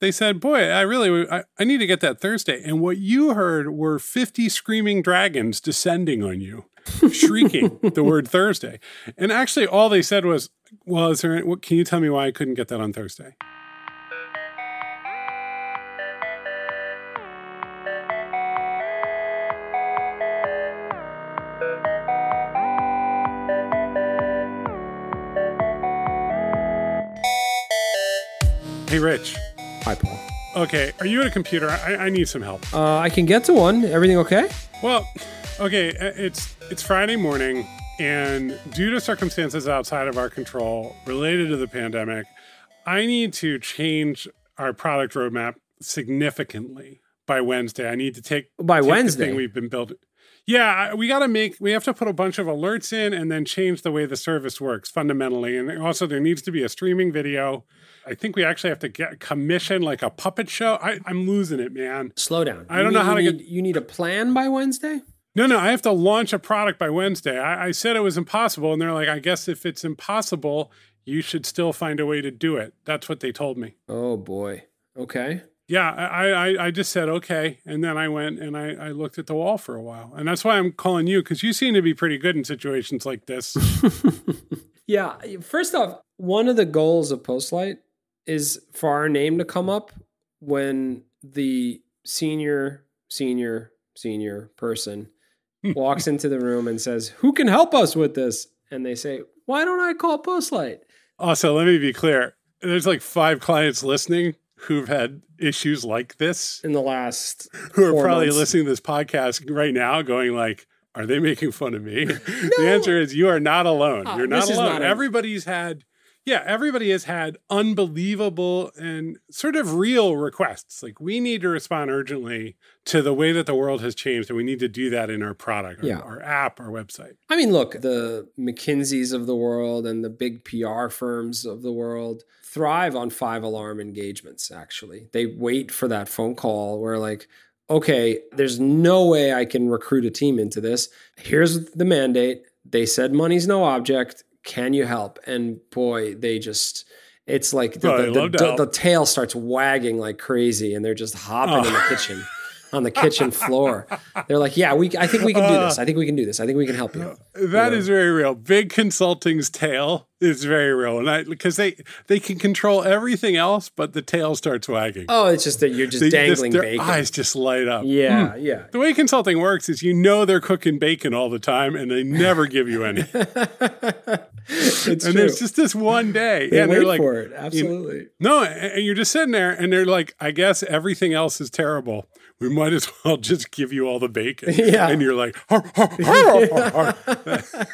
they said, "Boy, I really I, I need to get that Thursday." And what you heard were 50 screaming dragons descending on you, shrieking the word Thursday. And actually all they said was, "Well, is there what can you tell me why I couldn't get that on Thursday?" Hey, Rich. Hi, Paul. Okay, are you at a computer? I, I need some help. Uh, I can get to one. Everything okay? Well, okay, uh, it's it's Friday morning, and due to circumstances outside of our control related to the pandemic, I need to change our product roadmap significantly by Wednesday. I need to take By take Wednesday? thing we've been building. Yeah, we got to make we have to put a bunch of alerts in and then change the way the service works fundamentally. And also there needs to be a streaming video. I think we actually have to get commission like a puppet show. I, I'm losing it, man. Slow down. I don't know need- how to need, You need a plan by Wednesday? No, no, I have to launch a product by Wednesday. I, I said it was impossible, and they're like, I guess if it's impossible, you should still find a way to do it. That's what they told me. Oh, boy. Okay. Yeah, I, I, I just said okay, and then I went and I, I looked at the wall for a while, and that's why I'm calling you because you seem to be pretty good in situations like this. Yeah. First off, one of the goals of Postlight is for our name to come up when the senior, senior, senior person walks into the room and says, Who can help us with this? And they say, Why don't I call Postlight? also, let me be clear: there's like five clients listening who've had issues like this, In the last who are probably months. listening to this podcast right now, going like. Are they making fun of me? The answer is you are not alone. Ah, You're not alone. not Everybody's had, yeah, everybody has had unbelievable and sort of real requests. Like we need to respond urgently to the way that the world has changed, and we need to do that in our product, our, our app, our website. I mean, look, the McKinseys of the world and the big PR firms of the world thrive on five alarm engagements, actually. They wait for that phone call where, like, okay, there's no way I can recruit a team into this. Here's the mandate. They said money's no object. Can you help? And boy, they just. It's like the, Oh, the, the, the- tail starts wagging like crazy, and they're just hopping in the Oh. kitchen, on the kitchen floor. They're like, "Yeah, we. I think we can do this. I think we can do this. I think we can help you." That Yeah. is very real. Big consulting's tail is very real, and I because they they can control everything else, but the tail starts wagging. Oh, it's just that you're just They- this- dangling their bacon. eyes just light up. Yeah, hmm. yeah. The way consulting works is you know they're cooking bacon all the time and they never give you any. it's and true. there's just this one day. they and they're like, for it. Absolutely. no, and and you're just sitting there and they're like, I guess everything else is terrible. We might as well just give you all the bacon. Yeah. And you're like, "Har, har, har, har, har."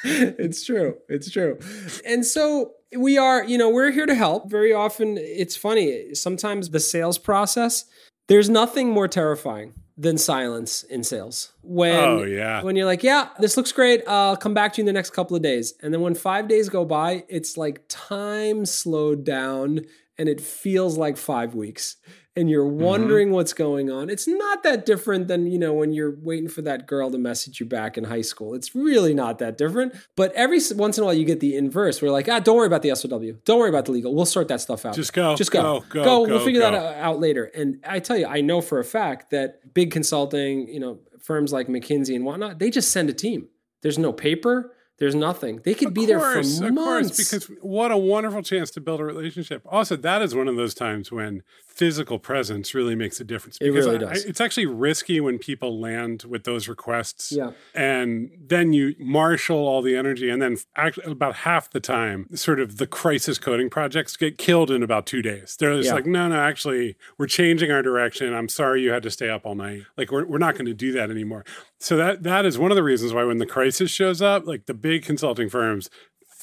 it's true. It's true. And so we are, you know, we're here to help. Very often it's funny. Sometimes the sales process, there's nothing more terrifying than silence in sales. When Oh, yeah. when you're like, yeah, this looks great. I'll come back to you in the next couple of days. And then when 5 days go by, it's like time slowed down and it feels like 5 weeks. And you're Mm-hmm. wondering what's going on. It's not that different than, you know, when you're waiting for that girl to message you back in high school. It's really not that different. But every once in a while you get the inverse. We're like, ah, don't worry about the SOW. Don't worry about the legal. We'll sort that stuff out. Just go, Just go. go, go, We'll figure go. that out later. And I tell you, I know for a fact that big consulting, you know, firms like McKinsey and whatnot, they just send a team. There's no paper. There's nothing. They could be there for months. Of course, because what a wonderful chance to build a relationship. Also, that is one of those times when physical presence really makes a difference. It because really I- does. it's actually risky when people land with those requests. Yeah. And then you marshal all the energy, and then actually about half the time, sort of the crisis coding projects get killed in about two days. They're just Yeah. like, no, no, actually, we're changing our direction. I'm sorry you had to stay up all night. Like, we're, we're not going to do that anymore. So that that is one of the reasons why when the crisis shows up, like the big consulting firms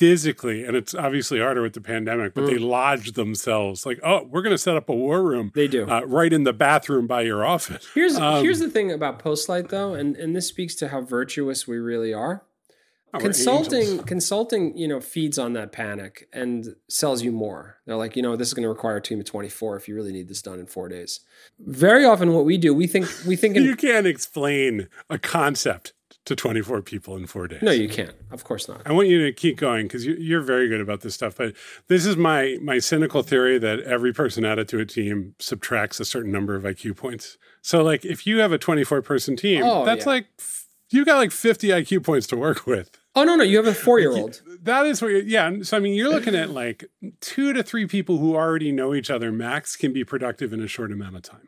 physically, and it's obviously harder with the pandemic, but they lodge themselves like, oh, we're going to set up a war room. They do. Uh, right in the bathroom by your office. Here's Um, here's the thing about Postlight though, and, and this speaks to how virtuous we really are. Oh, consulting consulting you know feeds on that panic and sells you more they're like you know this is going to require a team of 24 if you really need this done in four days very often what we do we think we think in You can't explain a concept to 24 people in four days. No, you can't. Of course not. I want you to keep going because you're very good about this stuff. But this is my my cynical theory that every person added to a team subtracts a certain number of IQ points. So, like, if you have a 24 person team, Oh, that's yeah. like you got like 50 IQ points to work with. Oh no, no, you have a four year old. That is what, yeah. So I mean, you're looking at like two to three people who already know each other max can be productive in a short amount of time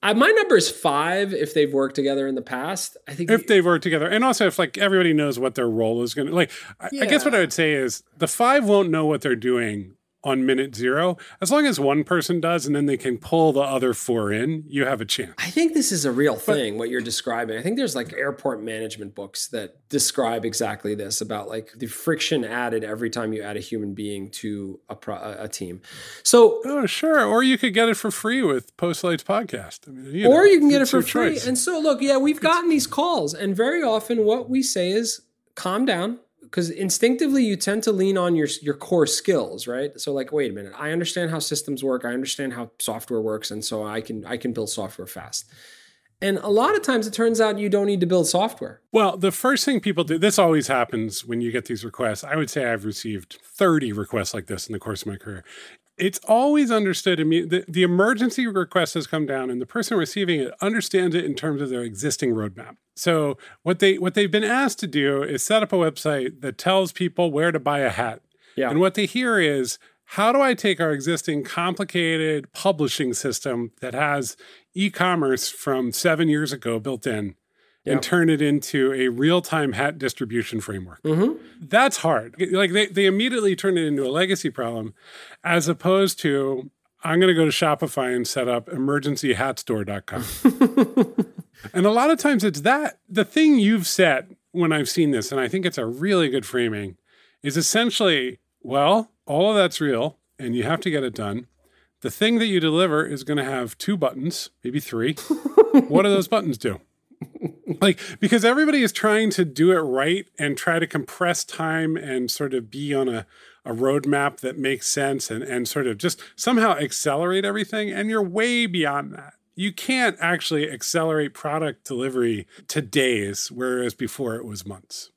Uh, my number is five if they've worked together in the past. I think if they've worked together, and also if like everybody knows what their role is going to like. I, I guess what I would say is the five won't know what they're doing on minute zero as long as one person does, and then they can pull the other four in. You have a chance. I think this is a real thing, what you're describing. I think there's like airport management books that describe exactly this about like the friction added every time you add a human being to a, pro- a a team. So, Oh, sure. Or you could get it for free with Postlights podcast. I mean, or know, you can get it for free. choice. And so, look, yeah, we've gotten these calls, and very often what we say is calm down. Because instinctively you tend to lean on your your core skills, right? So like, wait a minute, I understand how systems work, I understand how software works, and so I can I can build software fast. And a lot of times it turns out you don't need to build software. Well, the first thing people do, this always happens when you get these requests. I would say I've received 30 requests like this in the course of my career. It's always understood. I mean, the, the emergency request has come down, and the person receiving it understands it in terms of their existing roadmap. So, what they what they've been asked to do is set up a website that tells people where to buy a hat. Yeah. And what they hear is, how do I take our existing complicated publishing system that has e-commerce from seven years ago built in And turn it into a real-time hat distribution framework? Mm-hmm. That's hard. Like they, they immediately turn it into a legacy problem, as opposed to I'm going to go to Shopify and set up emergencyhatstore.com. and a lot of times it's that the thing you've set when I've seen this, and I think it's a really good framing, is essentially, well, all of that's real and you have to get it done. The thing that you deliver is going to have two buttons, maybe three. what do those buttons do? like because everybody is trying to do it right and try to compress time and sort of be on a, a roadmap that makes sense and, and sort of just somehow accelerate everything and you're way beyond that you can't actually accelerate product delivery to days whereas before it was months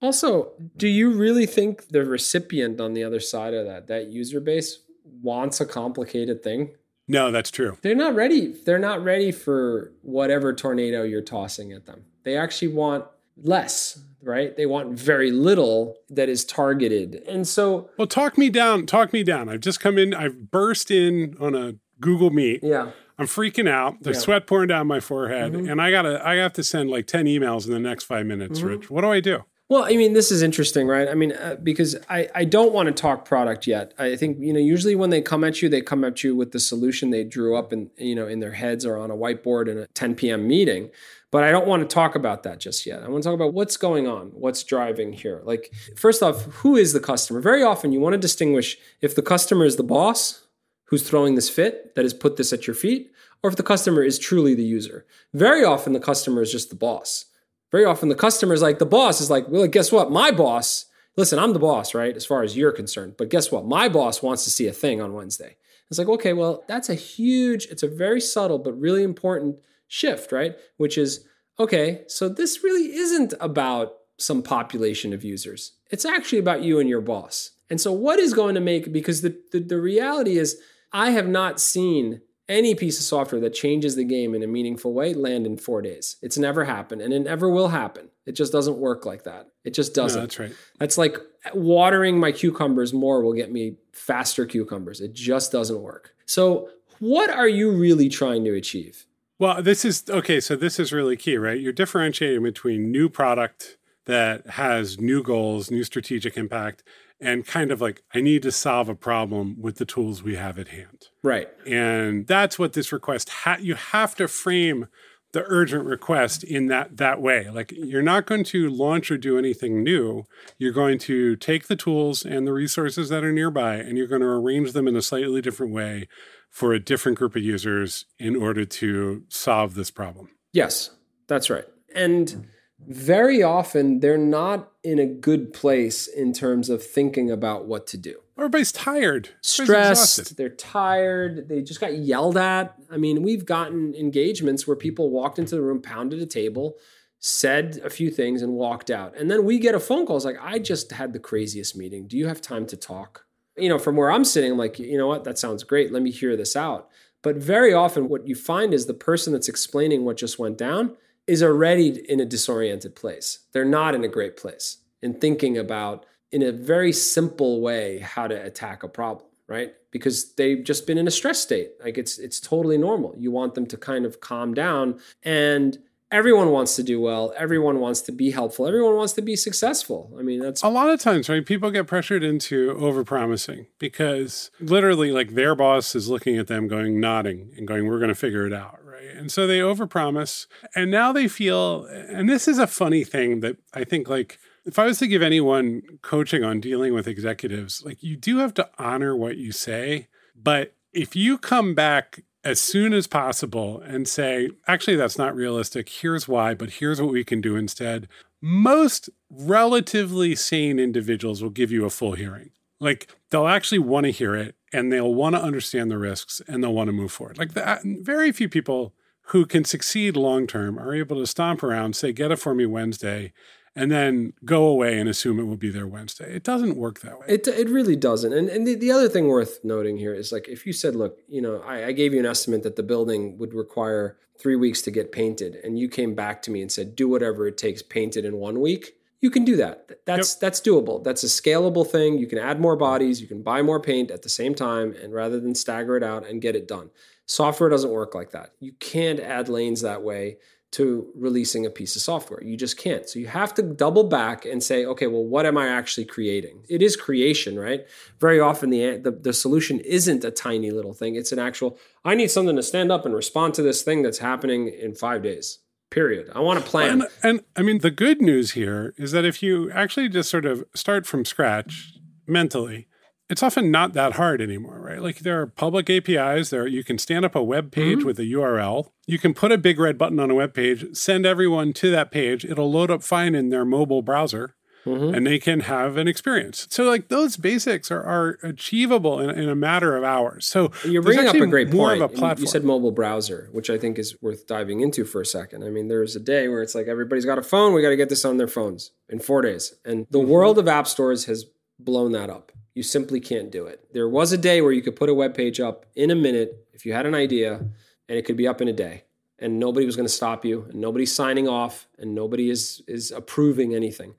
Also, do you really think the recipient on the other side of that, that user base, wants a complicated thing? no that's true They're not ready. They're not ready for whatever tornado you're tossing at them. They actually want less, right? They want very little that is targeted. And so, well talk me down talk me down i've just come in i've burst in on a google meet yeah. I'm freaking out. There's Yeah. sweat pouring down my forehead, Mhm. and I gotta I have to send like ten emails in the next five minutes. Mhm. Rich, what do I do? Well, I mean, this is interesting, right? I mean, uh, because I, I don't want to talk product yet. I think you know usually when they come at you, they come at you with the solution they drew up in you know in their heads or on a whiteboard in a 10 p.m. meeting. But I don't want to talk about that just yet. I want to talk about what's going on, what's driving here. Like first off, who is the customer? Very often you want to distinguish if the customer is the boss who's throwing this fit that has put this at your feet, or if the customer is truly the user. Very often the customer is just the boss. Very often the customer is like, the boss is like, well, guess what? My boss, listen, I'm the boss, right? As far as you're concerned. But guess what? My boss wants to see a thing on Wednesday. It's like, okay, well, that's a huge, it's a very subtle but really important shift, right? Which is, okay, so this really isn't about some population of users. It's actually about you and your boss. And so, what is going to make, because the, the, the reality is, I have not seen any piece of software that changes the game in a meaningful way land in four days. It's never happened and it never will happen. It just doesn't work like that. It just doesn't. that's right. That's like watering my cucumbers more will get me faster cucumbers. It just doesn't work. So, what are you really trying to achieve? Well, this is okay. So this is really key, right? You're differentiating between new product that has new goals, new strategic impact, and kind of like I need to solve a problem with the tools we have at hand. Right. And that's what this request ha- you have to frame the urgent request in that that way. Like you're not going to launch or do anything new. You're going to take the tools and the resources that are nearby and you're going to arrange them in a slightly different way for a different group of users in order to solve this problem. Yes, that's right. And very often they're not in a good place in terms of thinking about what to do. Everybody's tired. Everybody's stressed, they're tired, they just got yelled at. I mean, we've gotten engagements where people walked into the room, pounded a table, said a few things and walked out. And then we get a phone call. It's like, I just had the craziest meeting. Do you have time to talk? You know, from where I'm sitting, I'm like, you know what? That sounds great. Let me hear this out. But very often, what you find is the person that's explaining what just went down is already in a disoriented place. They're not in a great place in thinking about, in a very simple way, how to attack a problem, right? Because they've just been in a stress state. Like it's it's totally normal. You want them to kind of calm down and everyone wants to do well everyone wants to be helpful everyone wants to be successful i mean that's a lot of times right people get pressured into overpromising because literally like their boss is looking at them going nodding and going we're going to figure it out and so they overpromise and now they feel and this is a funny thing that i think like if i was to give anyone coaching on dealing with executives like you do have to honor what you say but if you come back as soon as possible and say, actually, that's not realistic. Here's why, but here's what we can do instead. Most relatively sane individuals will give you a full hearing. Like they'll actually want to hear it and they'll want to understand the risks and they'll want to move forward. Like that, uh, very few people who can succeed long term are able to stomp around, say, get it for me Wednesday, and then go away and assume it will be there Wednesday. It doesn't work that way. It, it really doesn't. And, and the, the other thing worth noting here is like if you said, look, you know, I, I gave you an estimate that the building would require three weeks to get painted, and you came back to me and said, do whatever it takes, paint it in one week. You can do that. That's yep. that's doable. That's a scalable thing. You can add more bodies, you can buy more paint at the same time, and rather than stagger it out and get it done. Software doesn't work like that. You can't add lanes that way to releasing a piece of software. You just can't. So you have to double back and say, okay, well, what am I actually creating? It is creation, right? Very often the, the, the solution isn't a tiny little thing. It's an actual, I need something to stand up and respond to this thing that's happening in five days. Period. I want a plan. And, and I mean, the good news here is that if you actually just sort of start from scratch mentally, it's often not that hard anymore, right? Like there are public APIs there. You can stand up a web page mm-hmm. with a URL. You can put a big red button on a web page, send everyone to that page. It'll load up fine in their mobile browser. Mm-hmm. And they can have an experience. So, like those basics are, are achievable in, in a matter of hours. So, you're bringing up a great point. Of A platform. you said mobile browser, which I think is worth diving into for a second. I mean, there's a day where it's like everybody's got a phone. We got to get this on their phones in four days, and the mm-hmm. world of app stores has blown that up. You simply can't do it. There was a day where you could put a web page up in a minute if you had an idea, and it could be up in a day. And nobody was going to stop you, and nobody's signing off, and nobody is is approving anything.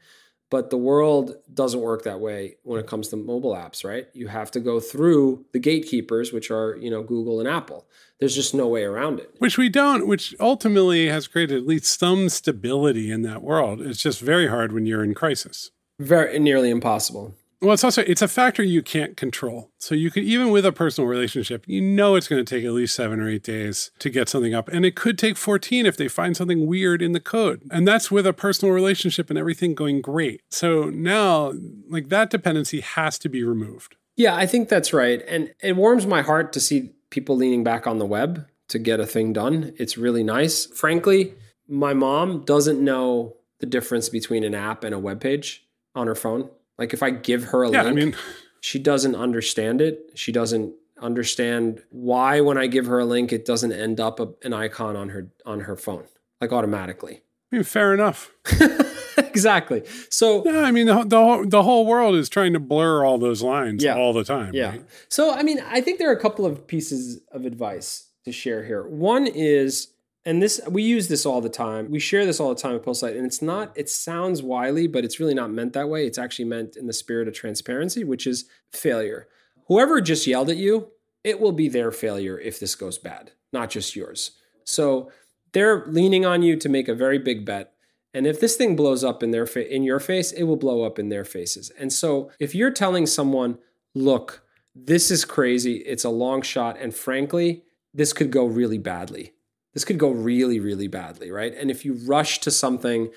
But the world doesn't work that way when it comes to mobile apps, right? You have to go through the gatekeepers, which are, you know, Google and Apple. There's just no way around it. Which we don't, which ultimately has created at least some stability in that world. It's just very hard when you're in crisis. Very nearly impossible. Well, it's also it's a factor you can't control. So you could even with a personal relationship, you know it's going to take at least 7 or 8 days to get something up and it could take 14 if they find something weird in the code. And that's with a personal relationship and everything going great. So now like that dependency has to be removed. Yeah, I think that's right. And it warms my heart to see people leaning back on the web to get a thing done. It's really nice. Frankly, my mom doesn't know the difference between an app and a web page on her phone. Like if I give her a yeah, link, I mean, she doesn't understand it. She doesn't understand why when I give her a link, it doesn't end up a, an icon on her on her phone like automatically. I mean, fair enough. exactly. So yeah, I mean the, the whole, the whole world is trying to blur all those lines yeah, all the time. Yeah. Right? So I mean, I think there are a couple of pieces of advice to share here. One is and this we use this all the time. We share this all the time at Postlight, and it's not. It sounds wily, but it's really not meant that way. It's actually meant in the spirit of transparency, which is failure. Whoever just yelled at you, it will be their failure if this goes bad, not just yours. So they're leaning on you to make a very big bet. And if this thing blows up in their fa- in your face, it will blow up in their faces. And so if you're telling someone, "Look, this is crazy. It's a long shot and frankly, this could go really badly." This could go really really badly right? And if you rush to something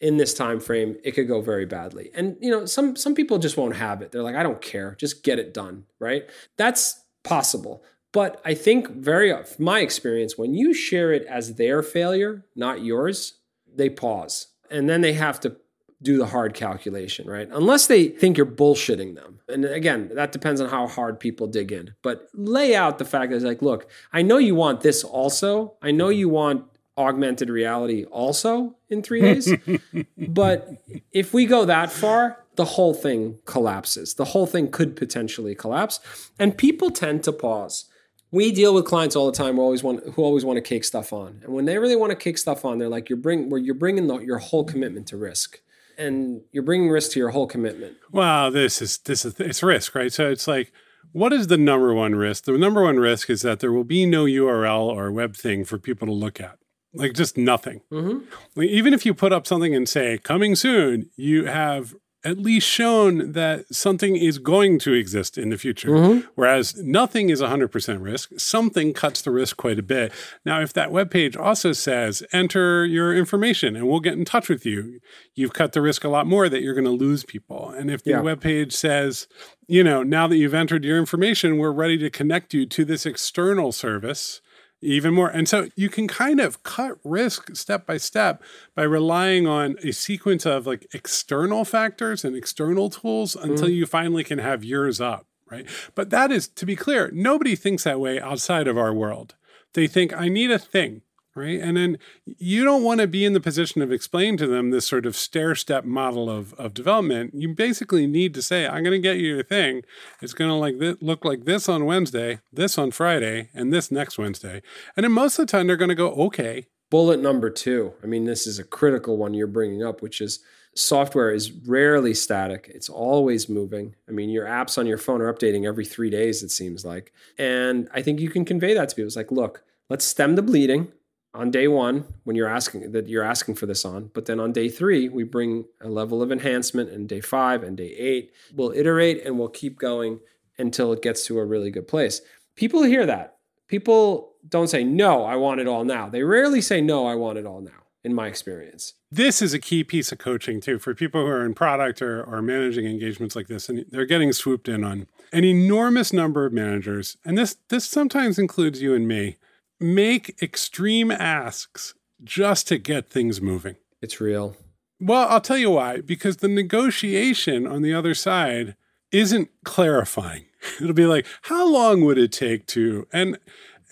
in this time frame it could go very badly. And you know some some people just won't have it. They're like i don't care. Just get it done right? That's possible. But i think very from my experience when you share it as their failure not yours they pause. And then they have to do the hard calculation, right? Unless they think you're bullshitting them. And again, that depends on how hard people dig in. But lay out the fact that it's like, look, I know you want this also. I know you want augmented reality also in three days. but if we go that far, the whole thing collapses. The whole thing could potentially collapse. And people tend to pause. We deal with clients all the time who always want who always want to kick stuff on, and when they really want to kick stuff on, they're like, "You're bring where you're bringing the, your whole commitment to risk, and you're bringing risk to your whole commitment." Well, this is this is it's risk, right? So it's like what is the number one risk? The number one risk is that there will be no URL or web thing for people to look at. Like just nothing. Mm-hmm. Like even if you put up something and say coming soon, you have at least shown that something is going to exist in the future. Mm-hmm. Whereas nothing is 100% risk. Something cuts the risk quite a bit. Now, if that web page also says enter your information and we'll get in touch with you, you've cut the risk a lot more that you're going to lose people. And if the Yeah. web page says, you know, now that you've entered your information, we're ready to connect you to this external service even more. And so you can kind of cut risk step by step by relying on a sequence of like external factors and external tools until mm. you finally can have yours up, right? But that is, to be clear, nobody thinks that way outside of our world. They think, I need a thing. Right. And then you don't want to be in the position of explaining to them this sort of stair step model of, of development. You basically need to say, I'm going to get you your thing. It's going to like this, look like this on Wednesday, this on Friday, and this next Wednesday. And then most of the time they're going to go, okay. Bullet number two. I mean, this is a critical one you're bringing up, which is software is rarely static. It's always moving. I mean, your apps on your phone are updating every three days, it seems like. And I think you can convey that to people. It's like, look, let's stem the bleeding on day one when you're asking that you're asking for this on. But then on day three, we bring a level of enhancement, and day five and day eight, we'll iterate and we'll keep going until it gets to a really good place. People hear that. People don't say, no, I want it all now. They rarely say, no, I want it all now, in my experience. This is a key piece of coaching too for people who are in product or, or managing engagements like this, and they're getting swooped in on an enormous number of managers. And this this sometimes includes you and me. Make extreme asks just to get things moving. It's real. Well, I'll tell you why. Because the negotiation on the other side isn't clarifying. It'll be like, how long would it take to? And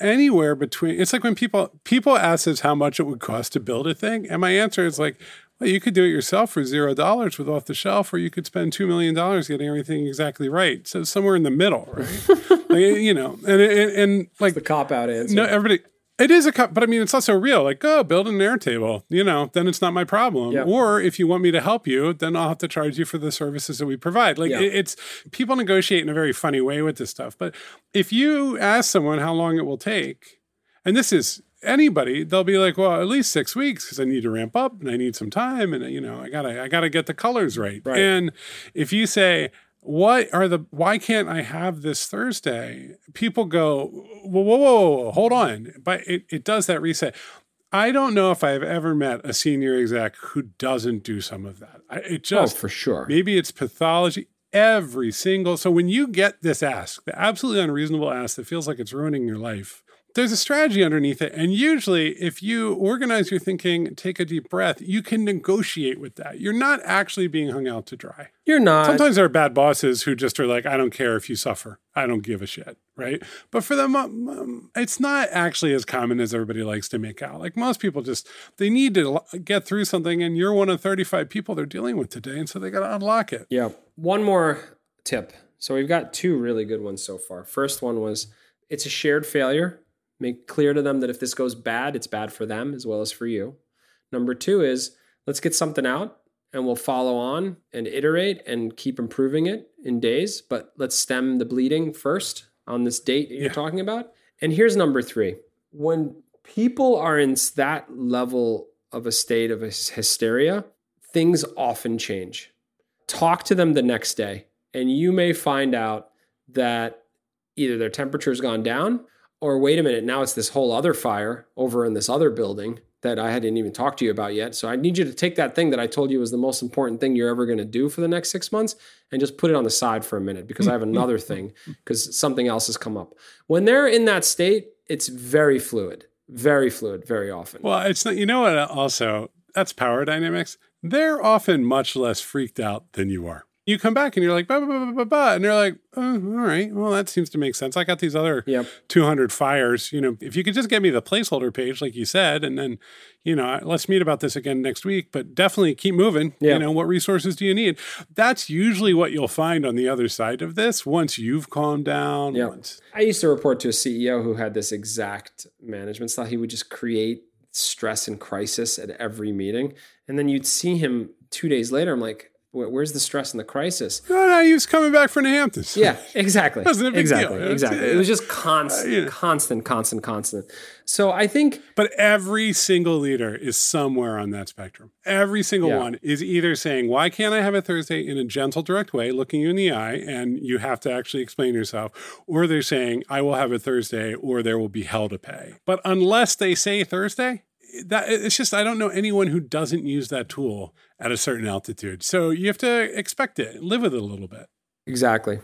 anywhere between, it's like when people people ask us how much it would cost to build a thing, and my answer is like, well, you could do it yourself for zero dollars with off the shelf, or you could spend two million dollars getting everything exactly right. So somewhere in the middle, right? like, you know, and and, and like The cop out answer. no, everybody. It is a cup, but I mean, it's also real. Like, oh, build an Airtable, you know, then it's not my problem. Yeah. Or if you want me to help you, then I'll have to charge you for the services that we provide. Like, Yeah. it- it's people negotiate in a very funny way with this stuff. But if you ask someone how long it will take, and this is anybody, they'll be like, well, at least six weeks because I need to ramp up and I need some time, and you know, I gotta, I gotta get the colors right. Right. And if you say, what are the why can't i have this thursday? People go whoa whoa whoa, whoa hold on. But it, it does that reset. I don't know if i've ever met a senior exec who doesn't do some of that. I, it oh, just for sure. maybe it's pathology. Every single so when you get this ask the absolutely unreasonable ask that feels like it's ruining your life there's a strategy underneath it. And usually, if you organize your thinking, take a deep breath, you can negotiate with that. You're not actually being hung out to dry. You're not. Sometimes there are bad bosses who just are like, I don't care if you suffer. I don't give a shit. Right. But for them, um, it's not actually as common as everybody likes to make out. Like most people just, they need to get through something, and you're one of 35 people they're dealing with today. And so they got to unlock it. Yeah. One more tip. So we've got two really good ones so far. First one was it's a shared failure. Make clear to them that if this goes bad, it's bad for them as well as for you. Number two is let's get something out and we'll follow on and iterate and keep improving it in days. But let's stem the bleeding first on this date that you're Yeah. talking about. And here's number three when people are in that level of a state of hysteria, things often change talk to them the next day and you may find out that either their temperature's gone down or wait a minute now it's this whole other fire over in this other building that I hadn't even talked to you about yet. So I need you to take that thing that I told you was the most important thing you're ever going to do for the next 6 months and just put it on the side for a minute because I have another thing because something else has come up. When they're in that state, it's very fluid. Very fluid very often. Well, it's not, you know what, also, that's power dynamics. They're often much less freaked out than you are. You come back and you're like, bah, bah, bah, bah, and they're like, oh, all right, well, that seems to make sense. I got these other Yep. 200 fires. You know, if you could just get me the placeholder page, like you said, and then, you know, let's meet about this again next week, but definitely keep moving. Yeah. You know, what resources do you need? That's usually what you'll find on the other side of this once you've calmed down. Yeah. Once, I used to report to a CEO who had this exact management style. He would just create stress and crisis at every meeting. And then you'd see him two days later. I'm like, "Where- where's the stress and the crisis? oh, no, he was coming back from the Hamptons. Yeah, exactly. Wasn't a big deal. exactly. Exactly. It was just constant, Uh, constant, constant, constant. So I think But every single leader is somewhere on that spectrum. Every single Yeah. one is either saying, Why can't I have a Thursday in a gentle, direct way, looking you in the eye, and you have to actually explain yourself? Or they're saying, I will have a Thursday, or there will be hell to pay. But unless they say Thursday, that it's just I don't know anyone who doesn't use that tool at a certain altitude. So you have to expect it, live with it a little bit. exactly.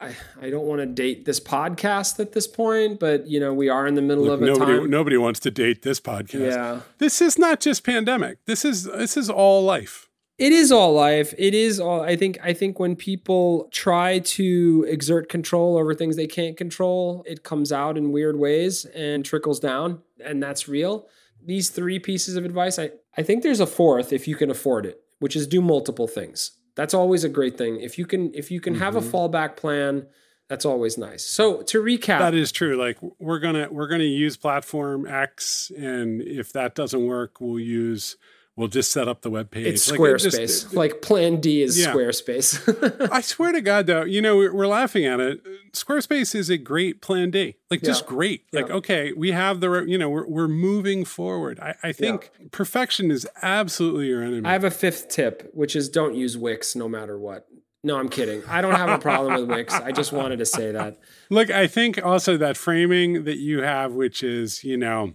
I, I don't want to date this podcast at this point, but you know we are in the middle Look, of a nobody time. nobody wants to date this podcast. Yeah. This is not just pandemic. This is this is all life. It is all life. It is all I think I think when people try to exert control over things they can't control, it comes out in weird ways and trickles down and that's real. These three pieces of advice, I I think there's a fourth if you can afford it, which is do multiple things. That's always a great thing. If you can if you can have a mm-hmm. fallback plan, that's always nice. So to recap, That is true. Like we're gonna we're gonna use platform X, and if that doesn't work, we'll use we'll just set up the web page. it's Like, it just- Squarespace. like plan D is Yeah. Squarespace. I swear to God, though, you know we're, we're laughing at it. Squarespace is a great plan D. Like just Yeah. great. Like Yeah. okay, we have the you know we're we're moving forward. I, I think perfection is absolutely your enemy. I have a fifth tip, which is don't use Wix no matter what. No, I'm kidding. I don't have a problem with Wix. I just wanted to say that. Look, I think also that framing that you have, which is, you know,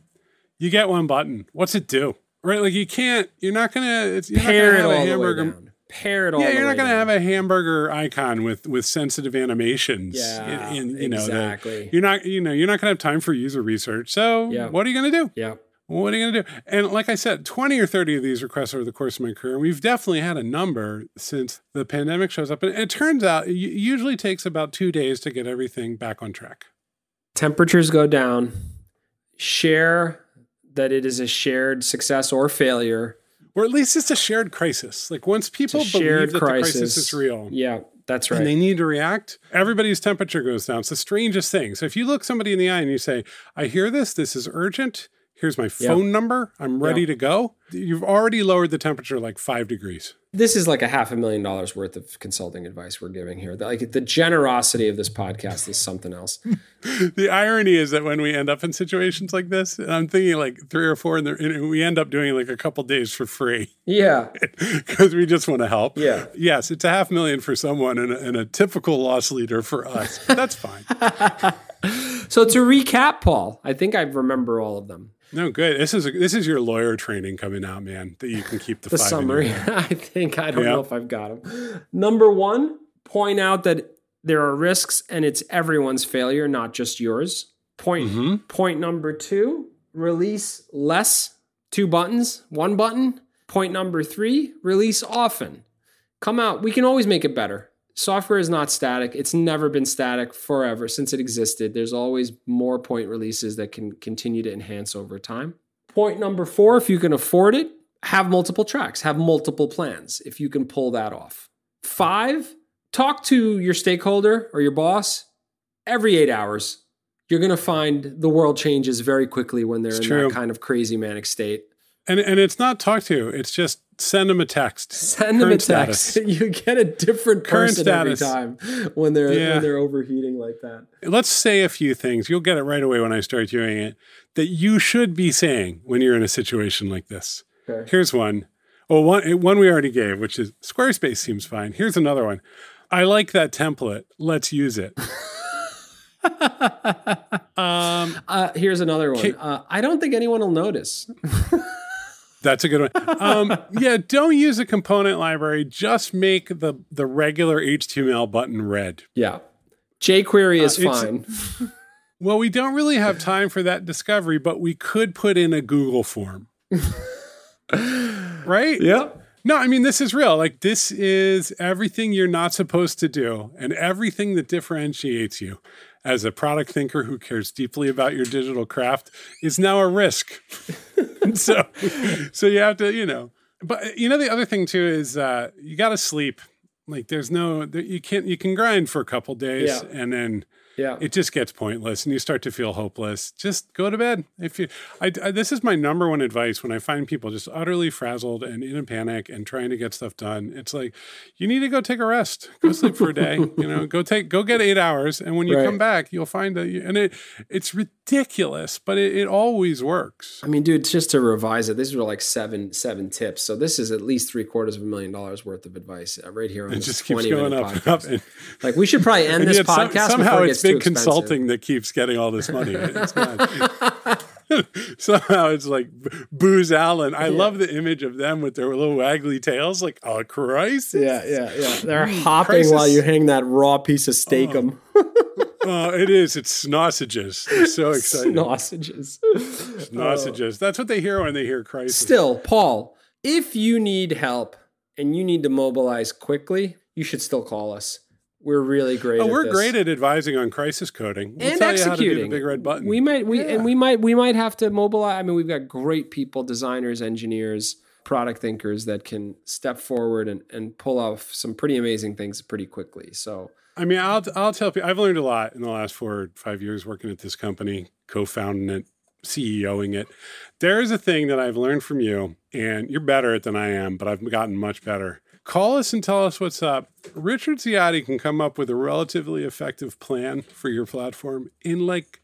you get one button. What's it do? Right? Like you can't, you're not gonna, it's, you're Pair not it gonna all have a the way hamburger. Pair it all. Yeah, you're not gonna down. have a hamburger icon with with sensitive animations. Yeah, in, in, you know, exactly. you're not, you know, you're not gonna have time for user research. So Yeah. what are you gonna do? Yeah. What are you going to do? And like I said, 20 or 30 of these requests over the course of my career. And we've definitely had a number since the pandemic shows up. And it turns out it usually takes about two days to get everything back on track. Temperatures go down. Share that it is a shared success or failure. Or at least it's a shared crisis. Like once people believe that crisis. the crisis is real Yeah, that's right. and they need to react, everybody's temperature goes down. It's the strangest thing. So if you look somebody in the eye and you say, I hear this, this is urgent. Here's my phone number. I'm ready Yeah. to go. You've already lowered the temperature like five degrees. this is like a half a million dollars worth of consulting advice we're giving here. Like the generosity of this podcast is something else. the irony is that when we end up in situations like this, I'm thinking like three or four, and, and we end up doing like a couple days for free Yeah. because we just want to help. Yeah. Yes, it's a half million for someone and a, and a typical loss leader for us. That's fine. So to recap, Paul, I think I remember all of them. No, good. This is this is your lawyer training coming out, man. That you can keep the, the summary. I think I don't Yeah. know if I've got them. Number one, point out that there are risks and it's everyone's failure, not just yours. Point Mm-hmm. point number two, release less, two buttons, one button. Point number three, release often. Come out. We can always make it better. Software is not static. It's never been static forever since it existed. There's always more point releases that can continue to enhance over time. Point number four, if you can afford it, have multiple tracks, have multiple plans if you can pull that off. Five, talk to your stakeholder or your boss every eight hours. You're going to find the world changes very quickly when they're It's in true. that kind of crazy manic state. And and it's not talk to. It's just send them a text. Send them a text. status. You get a different Current person every time when they're Yeah. when they're overheating like that. Let's say a few things. You'll get it right away when I start doing it that you should be saying when you're in a situation like this. Okay. Here's one. Well, one one we already gave, which is Squarespace seems fine. Here's another one. I like that template. Let's use it. um, Uh, here's another one. Uh, I don't think anyone will notice. that's a good one. Um, yeah, don't use a component library. Just make the the regular HTML button red. Yeah. jQuery is Uh, fine. Well, we don't really have time for that discovery, but we could put in a Google form. right? Yep. No, I mean, this is real. Like, this is everything you're not supposed to do and everything that differentiates you as a product thinker who cares deeply about your digital craft is now a risk. so, so you have to, you know, but you know, the other thing too is uh, you got to sleep. Like, there's no, you can't, you can grind for a couple days Yeah. and then Yeah. it just gets pointless and you start to feel hopeless just go to bed if you I, I- this is my number one advice when i find people just utterly frazzled and in a panic and trying to get stuff done it's like you need to go take a rest go sleep for a day you know go take go get eight hours and when you Right. come back you'll find that you, and it it's ridiculous but it, it always works I mean, dude, just to revise it, these were like seven seven tips. So this is at least three quarters of a million dollars worth of advice uh, right here on it this just keeps 20 going up up and, Like we should probably end this yet some- podcast somehow it's big expensive. consulting that keeps getting all this money it's somehow it's like Booz Allen i love the image of them with their little waggly tails like oh christ Yeah, yeah, yeah. They're hopping crisis. while you hang that raw piece of steak 'em. oh, oh it is it's sausages they're so excited Sausages. sausages that's what they hear when they hear crisis Still, Paul, if you need help and you need to mobilize quickly, you should still call us. We're really great. oh at we're this. great at advising on crisis coding we'll and tell you how to do executing. big red button We might we Yeah. and we might we might have to mobilize. I mean, we've got great people, designers, engineers, product thinkers that can step forward and, and pull off some pretty amazing things pretty quickly. So I mean, I'll I'll tell you, I've learned a lot in the last four or five years working at this company, co-founding it, CEOing it. There is a thing that I've learned from you, and you're better at it than I am, but I've gotten much better. Call us and tell us what's up. Richard Ziade can come up with a relatively effective plan for your platform in like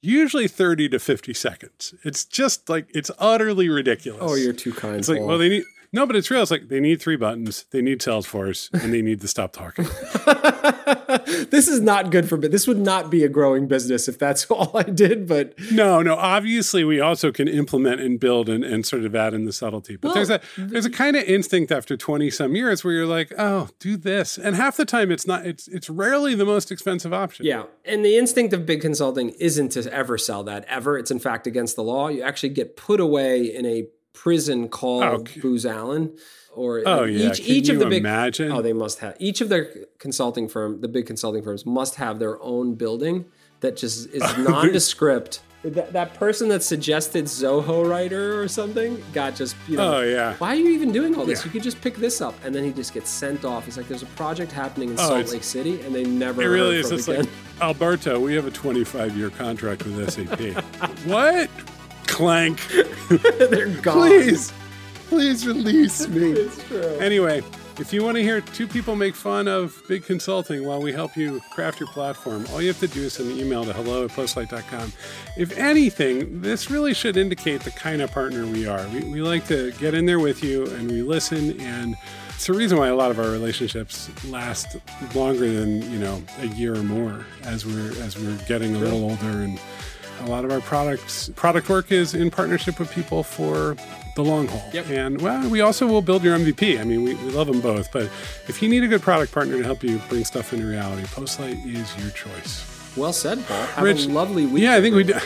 usually 30 to 50 seconds. It's just like it's utterly ridiculous. oh, you're too kind. It's like, Paul. well, they need no, but it's real. It's like they need three buttons, they need Salesforce, and they need to stop talking. this is not good for this would not be a growing business if that's all I did. But No, no. Obviously, we also can implement and build and, and sort of add in the subtlety. But there's a there's a kind of instinct after twenty some years where you're like, oh, do this, and half the time it's not. It's it's rarely the most expensive option. yeah, and the instinct of big consulting isn't to ever sell that ever. It's in fact against the law. You actually get put away in a prison called oh, Okay. Booz Allen. Or Oh yeah. each each of the big imagine? Oh, they must have. Each of their consulting firm, the big consulting firms, must have their own building that just is nondescript. that, that person that suggested Zoho writer or something got just you know. oh yeah. Why are you even doing all this? Yeah. You could just pick this up, and then he just gets sent off. He's like, "There's a project happening in Oh, Salt Lake City," and they never. It really is. It's again. like Alberto. We have a 25 year contract with SAP. what? Clank. They're gone. Please, please release me. It's true. Anyway, if you want to hear two people make fun of big consulting while we help you craft your platform, all you have to do is send an email to hello at postlight.com. If anything, this really should indicate the kind of partner we are. We, we like to get in there with you and we listen and it's the reason why a lot of our relationships last longer than you know a year or more as we're as we're getting a little older and a lot of our products product work is in partnership with people for the long haul. Yep. And well, we also will build your MVP. I mean, we, we love them both, but if you need a good product partner to help you bring stuff into reality, Postlight is your choice. Well said, Paul. Have Rich- a lovely week. Yeah, I think we do.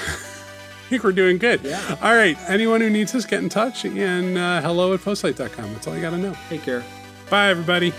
I think we're doing good. Yeah. All right. Anyone who needs us, get in touch and uh, hello at postlight.com. That's all you got to know. Take care. Bye, everybody.